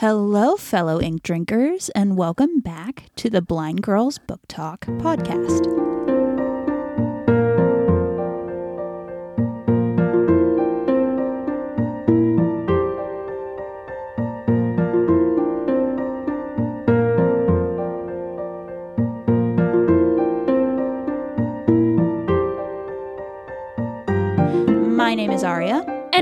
Hello, fellow ink drinkers, and welcome back to the Blind Girls Book Talk podcast.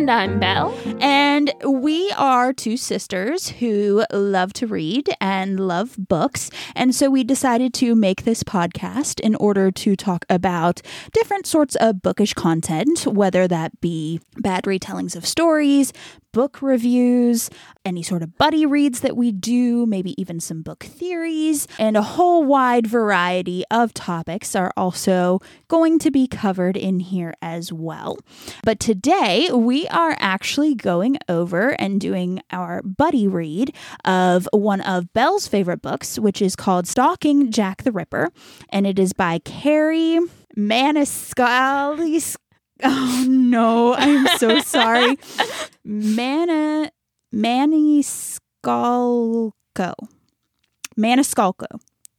And I'm Belle. And we are two sisters who love to read and love books. And so we decided to make this podcast in order to talk about different sorts of bookish content, whether that be bad retellings of stories, book reviews, any sort of buddy reads that we do, maybe even some book theories, and a whole wide variety of topics are also going to be covered in here as well. But today we are actually going over and doing our buddy read of one of Belle's favorite books, which is called Stalking Jack the Ripper, and it is by Kerri Maniscalco. Oh no, I'm so sorry. Mana Maniscalco. Maniscalco.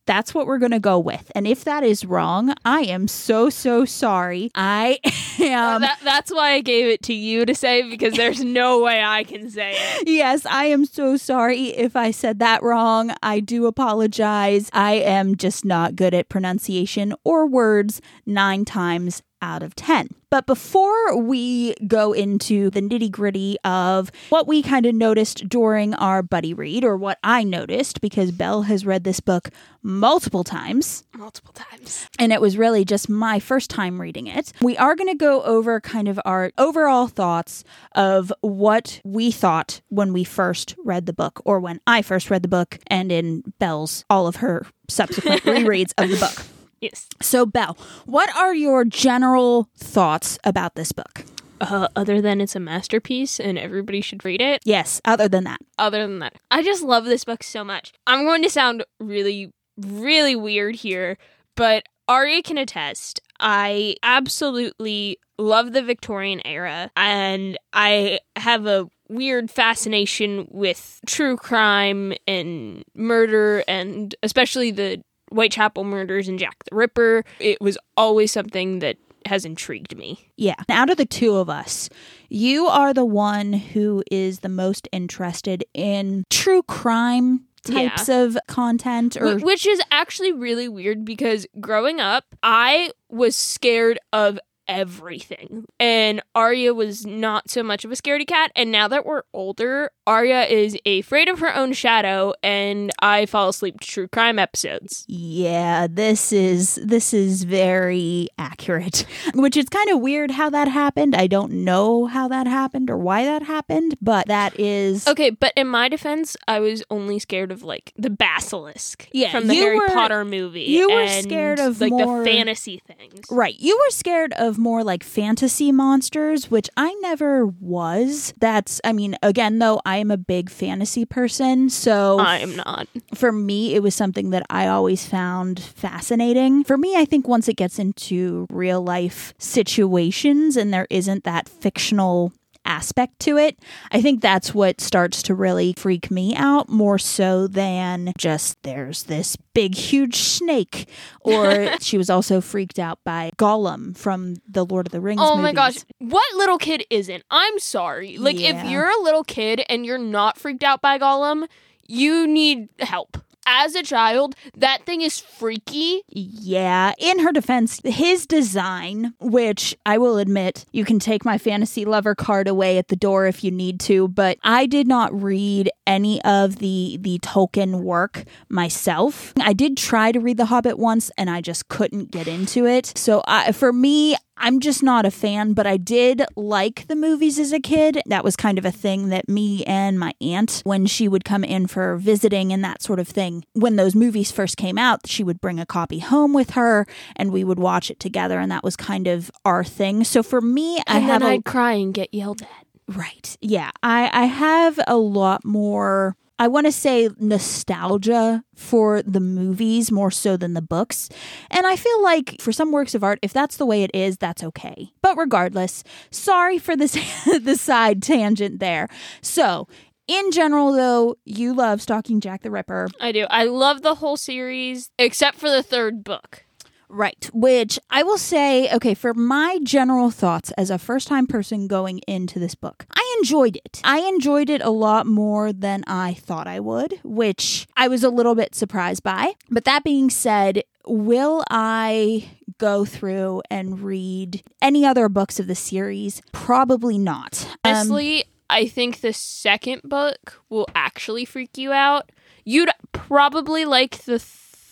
That's what we're going to go with. And if that is wrong, I am so, so sorry. I am. that, that's why I gave it to you to say because there's no way I can say it. Yes, I am so sorry if I said that wrong. I do apologize. I am just not good at pronunciation or words nine times out of 10. But before we go into the nitty gritty of what we kind of noticed during our buddy read, or what I noticed, because Belle has read this book multiple times, Multiple times. and it was really just my first time reading it, we are going to go over kind of our overall thoughts of what we thought when we first read the book, or when I first read the book, and in Belle's, all of her subsequent rereads of the book. Yes. So, Belle, what are your general thoughts about this book? Uh, other than it's a masterpiece and everybody should read it. Yes, other than that. Other than that, I just love this book so much. I'm going to sound really, really weird here, but Arya can attest. I absolutely love the Victorian era, and I have a weird fascination with true crime and murder, and especially the Whitechapel murders and Jack the Ripper. It was always something that has intrigued me. Yeah. Out of the two of us, you are the one who is the most interested in true crime types of content or Which is actually really weird because growing up, I was scared of everything. And Arya was not so much of a scaredy cat. And now that we're older, Arya is afraid of her own shadow and I fall asleep to true crime episodes. yeah, this is this is very accurate. Which is kind of weird how that happened. I don't know how that happened or why that happened, but that is Okay, but in my defense, I was only scared of like the basilisk Yeah, from the Harry were- Potter movie. you were and, scared of like more- the fantasy things. Right. You were scared of more like fantasy monsters, which I never was. That's, I mean, again, though, I am a big fantasy person. So I'm not. for me, it was something that I always found fascinating. For me, I think once it gets into real life situations and there isn't that fictional aspect to it, I think that's what starts to really freak me out more so than just there's this big, huge snake. Or she was also freaked out by Gollum from the Lord of the Rings. Oh my gosh. What little kid isn't? I'm sorry. Like, Yeah. if you're a little kid and you're not freaked out by Gollum, you need help. As a child, that thing is freaky. Yeah, in her defense, his design, which I will admit, you can take my fantasy lover card away at the door if you need to, but I did not read any of the the Tolkien work myself. I did try to read The Hobbit once and I just couldn't get into it. So I, for me, I'm just not a fan, but I did like the movies as a kid. That was kind of a thing that me and my aunt, when she would come in for visiting and that sort of thing, when those movies first came out, she would bring a copy home with her and we would watch it together. And that was kind of our thing. So for me, I And have then a I'd cry and get yelled at. Right. Yeah. I, I have a lot more, I want to say nostalgia for the movies more so than the books. And I feel like for some works of art, if that's the way it is, that's okay. But regardless, sorry for this the side tangent there. So In general, though, you love Stalking Jack the Ripper. I do. I love the whole series except for the third book. Right. Which I will say, okay, for my general thoughts as a first time person going into this book, I enjoyed it. I enjoyed it a lot more than I thought I would, which I was a little bit surprised by. But that being said, will I go through and read any other books of the series? Probably not. Um, Honestly, I think the second book will actually freak you out. You'd probably like the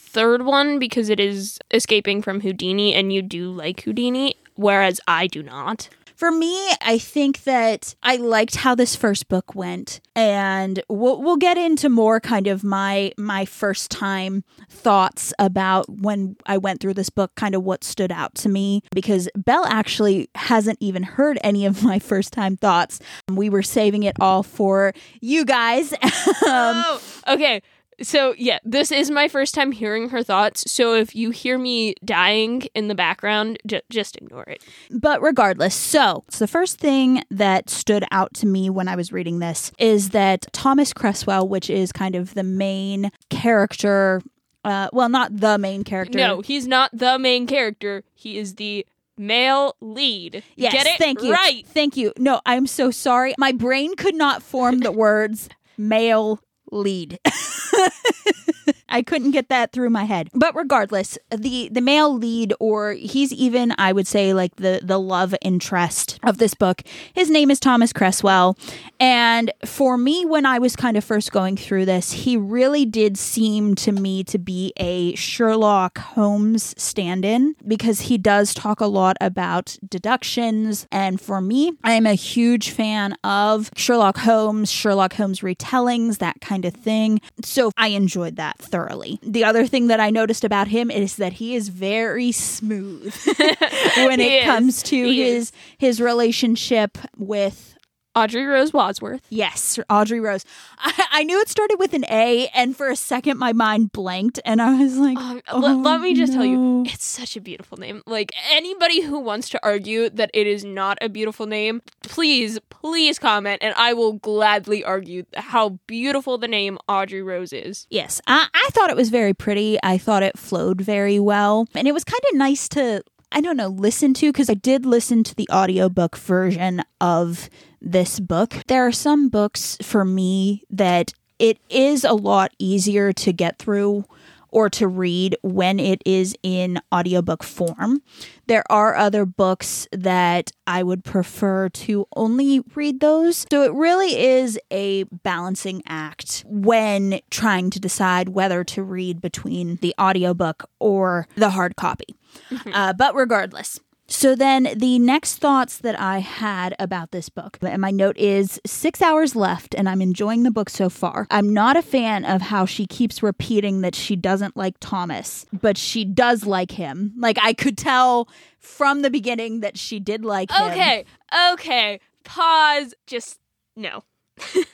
third one because it is escaping from Houdini and you do like Houdini, whereas I do not. For me, I think that I liked how this first book went, and we'll we'll get into more kind of my my first time thoughts about when I went through this book, kind of what stood out to me. Because Belle actually hasn't even heard any of my first time thoughts. We were saving it all for you guys. um, oh, okay. So, yeah, this is my first time hearing her thoughts. So, if you hear me dying in the background, j- just ignore it. But regardless, so, the first thing that stood out to me when I was reading this is that Thomas Cresswell, which is kind of the main character, uh, well, not the main character. No, he's not the main character. He is the male lead. Yes, Get it thank you. right. Thank you. No, I'm so sorry. My brain could not form the words male lead. I couldn't get that through my head. But regardless, the the male lead or he's even I would say like the the love interest of this book. His name is Thomas Cresswell. And for me when I was kind of first going through this, he really did seem to me to be a Sherlock Holmes stand-in because he does talk a lot about deductions and for me, I'm a huge fan of Sherlock Holmes, Sherlock Holmes retellings, that kind of thing. So I enjoyed that thoroughly. The other thing that I noticed about him is that he is very smooth when He it is. comes to He his his relationship with Audrey Rose Wadsworth. yes, Audrey Rose. I, I knew it started with an A, and for a second my mind blanked, and I was like, Um, oh, let, let me just tell you, it's such a beautiful name. Like anybody who wants to argue that it is not a beautiful name, please, please comment, and I will gladly argue how beautiful the name Audrey Rose is. Yes, I, I thought it was very pretty. I thought it flowed very well. And it was kind of nice to, I don't know, listen to because I did listen to the audiobook version of this book. There are some books for me that it is a lot easier to get through or to read when it is in audiobook form. There are other books that I would prefer to only read those. So it really is a balancing act when trying to decide whether to read between the audiobook or the hard copy. Uh, but regardless, so then the next thoughts that I had about this book, and my note is six hours left, and I'm enjoying the book so far. I'm not a fan of how she keeps repeating that she doesn't like Thomas, but she does like him. Like I could tell from the beginning that she did like him. Okay, okay, pause. Just no. the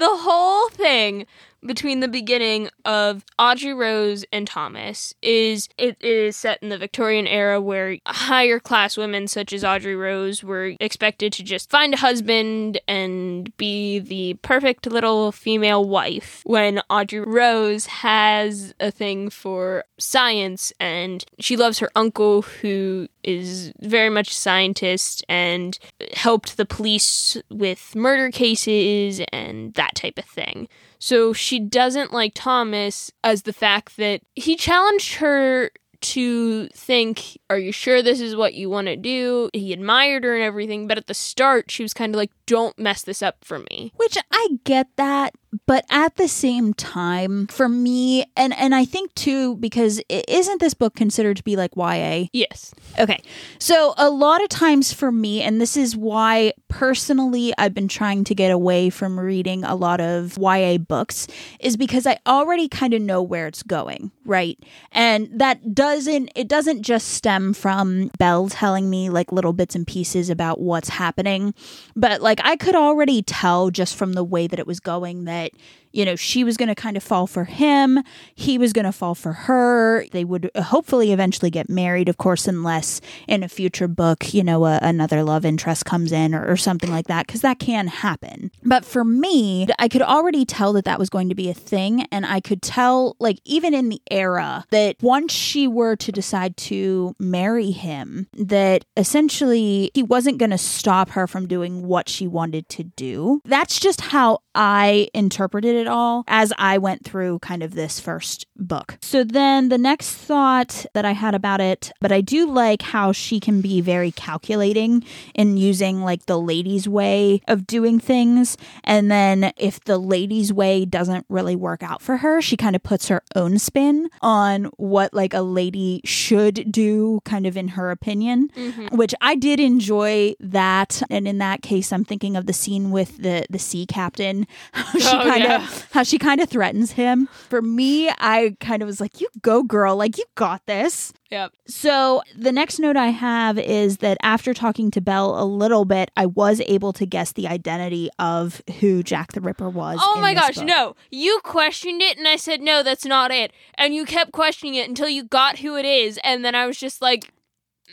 whole thing between the beginning of Audrey Rose and Thomas is it, it is set in the Victorian era where higher class women such as Audrey Rose were expected to just find a husband and be the perfect little female wife when Audrey Rose has a thing for science and she loves her uncle who is very much a scientist and helped the police with murder cases and that type of thing. So she doesn't like Thomas as the fact that he challenged her to think, Are you sure this is what you want to do? He admired her and everything, but at the start, she was kind of like, Don't mess this up for me. Which I get that, but at the same time, for me, and and I think too, because is isn't this book considered to be like YA? Yes. Okay. So a lot of times for me, and this is why personally I've been trying to get away from reading a lot of YA books, is because I already kind of know where it's going, right? And that doesn't it doesn't just stem from Belle telling me like little bits and pieces about what's happening, but like I could already tell just from the way that it was going that you know, she was going to kind of fall for him. He was going to fall for her. They would uh, hopefully eventually get married, of course, unless in a future book, you know, a, another love interest comes in or, or something like that, because that can happen. But for me, I could already tell that that was going to be a thing. And I could tell, like, even in the era, that once she were to decide to marry him, that essentially he wasn't going to stop her from doing what she wanted to do. That's just how I interpreted it all as I went through kind of this first book. So then the next thought that I had about it, but I do like how she can be very calculating in using like the lady's way of doing things. And then if the lady's way doesn't really work out for her, she kind of puts her own spin on what like a lady should do, kind of in her opinion, mm-hmm. which I did enjoy that. And in that case, I'm thinking of the scene with the, the sea captain, she oh, kind of, yeah. how she kind of threatens him. For me, I kind of was like, you go, girl. Like, you got this. Yep. So the next note I have is that after talking to Belle a little bit, I was able to guess the identity of who Jack the Ripper was. Oh my gosh, book. no. You questioned it and I said, no, that's not it. And you kept questioning it until you got who it is. And then I was just like,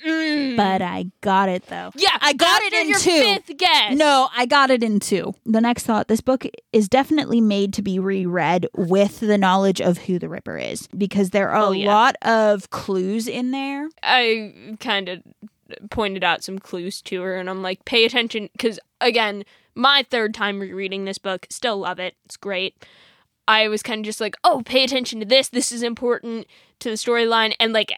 Mm. But I got it though. Yeah, I got it in your two. Fifth guess. No, I got it in two. The next thought: this book is definitely made to be reread with the knowledge of who the Ripper is, because there are oh, a yeah. lot of clues in there. I kind of pointed out some clues to her, and I'm like, pay attention, because again, my third time rereading this book, still love it. It's great. I was kind of just like, oh, pay attention to this. This is important to the storyline. And like,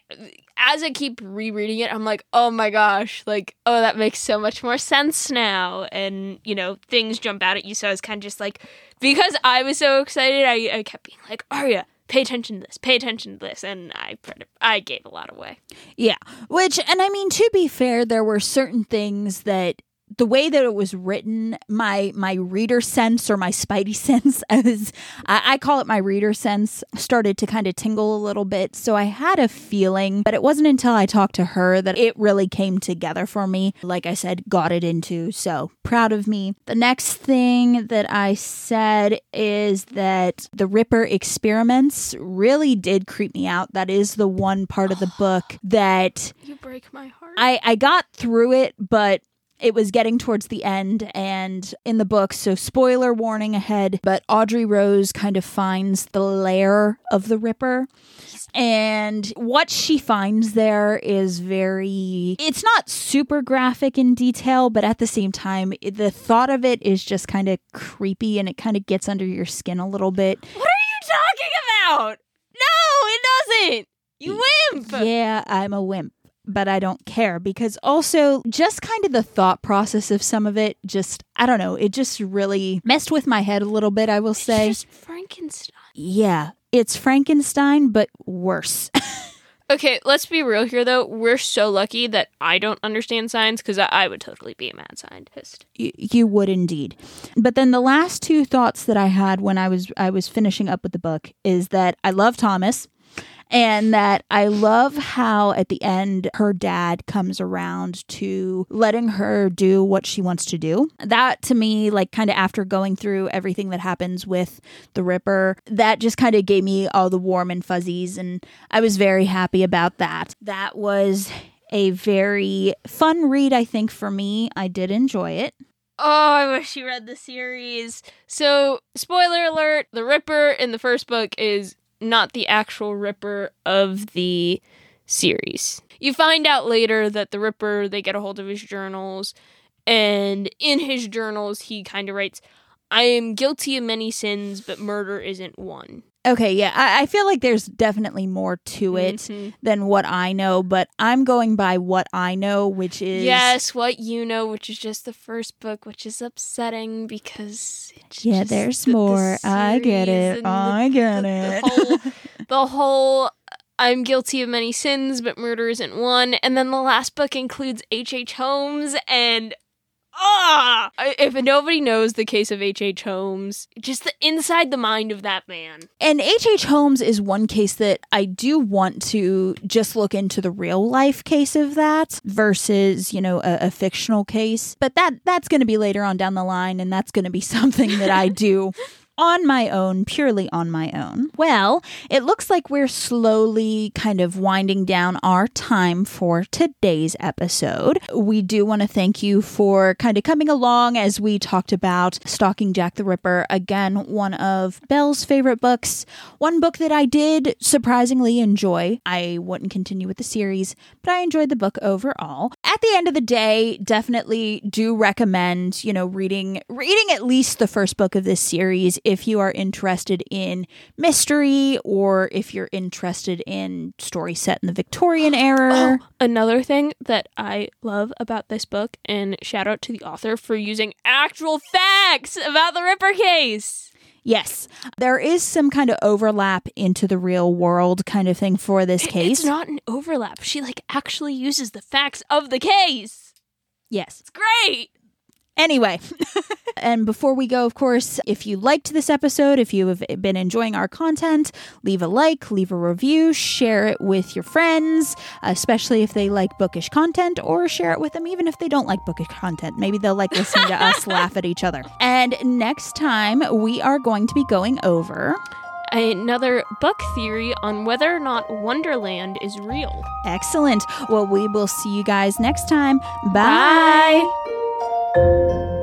as I keep rereading it, I'm like, oh my gosh, like, oh, that makes so much more sense now. And, you know, things jump out at you. So I was kind of just like, because I was so excited, I, I kept being like, Arya, pay attention to this, pay attention to this. And I, I gave a lot away. Yeah. Which, and I mean, to be fair, there were certain things that the way that it was written, my my reader sense or my spidey sense, as I, I call it my reader sense, started to kind of tingle a little bit. So I had a feeling, but it wasn't until I talked to her that it really came together for me. Like I said, got it into. So proud of me. The next thing that I said is that the Ripper experiments really did creep me out. That is the one part of the book that you break my heart. I I got through it, but it was getting towards the end and in the book so spoiler warning ahead but audrey rose kind of finds the lair of the ripper. And what she finds there is very it's not super graphic in detail but at the same time the thought of it is just kind of creepy and it kind of gets under your skin a little bit. What are you talking about? No it doesn't. You wimp. Yeah i'm a wimp but I don't care because also just kind of the thought process of some of it just I don't know, it just really messed with my head a little bit, I will say. It's just Frankenstein. Yeah, it's Frankenstein but worse. okay, let's be real here though. We're so lucky that I don't understand science because I, I, would totally be a mad scientist. Y- you would indeed. But then the last two thoughts that I had when I was I was finishing up with the book is that I love Thomas and that I love how at the end her dad comes around to letting her do what she wants to do. That to me, like kind of after going through everything that happens with the Ripper, that just kind of gave me all the warm and fuzzies, and I was very happy about that. That was a very fun read, I think, for me. I did enjoy it. Oh, I wish you read the series. So, spoiler alert the Ripper in the first book is not the actual Ripper of the series. You find out later that the Ripper, they get a hold of his journals, and in his journals, he kind of writes, I am guilty of many sins, but murder isn't one. Okay, yeah. I, I, feel like there's definitely more to it mm-hmm. than what I know, but I'm going by what I know, which is. Yes, what you know, which is just the first book, which is upsetting because. yeah, there's the, more. The I get it. I get the, it. The whole, the whole I'm guilty of many sins, but murder isn't one. And then the last book includes H.H. H. Holmes, and ah, if nobody knows the case of H.H. H. Holmes, just the inside the mind of that man. And H.H. H. Holmes is one case that I do want to just look into the real life case of that versus, you know, a, a fictional case. But that that's going to be later on down the line and that's going to be something that I do on my own, purely on my own. Well, it looks like we're slowly kind of winding down our time for today's episode. We do want to thank you for kind of coming along as we talked about Stalking Jack the Ripper. Again, one of Belle's favorite books. One book that I did surprisingly enjoy. I wouldn't continue with the series, but I enjoyed the book overall. At the end of the day, definitely do recommend, you know, reading reading at least the first book of this series if you are interested in mystery or if you're interested in story set in the Victorian oh, era. Oh, another thing that I love about this book, and shout out to the author for using actual facts about the Ripper case. Yes, there is some kind of overlap into the real world kind of thing for this case. It's not an overlap. She like actually uses the facts of the case. Yes. It's great. Anyway, and before we go, of course, if you liked this episode, if you have been enjoying our content, leave a like, leave a review, share it with your friends, especially if they like bookish content, or share it with them even if they don't like bookish content. Maybe they'll like listening to us laugh at each other. And next time, we are going to be going over another book theory on whether or not Wonderland is real. Excellent. Well, we will see you guys next time. Bye. Bye. Thank you.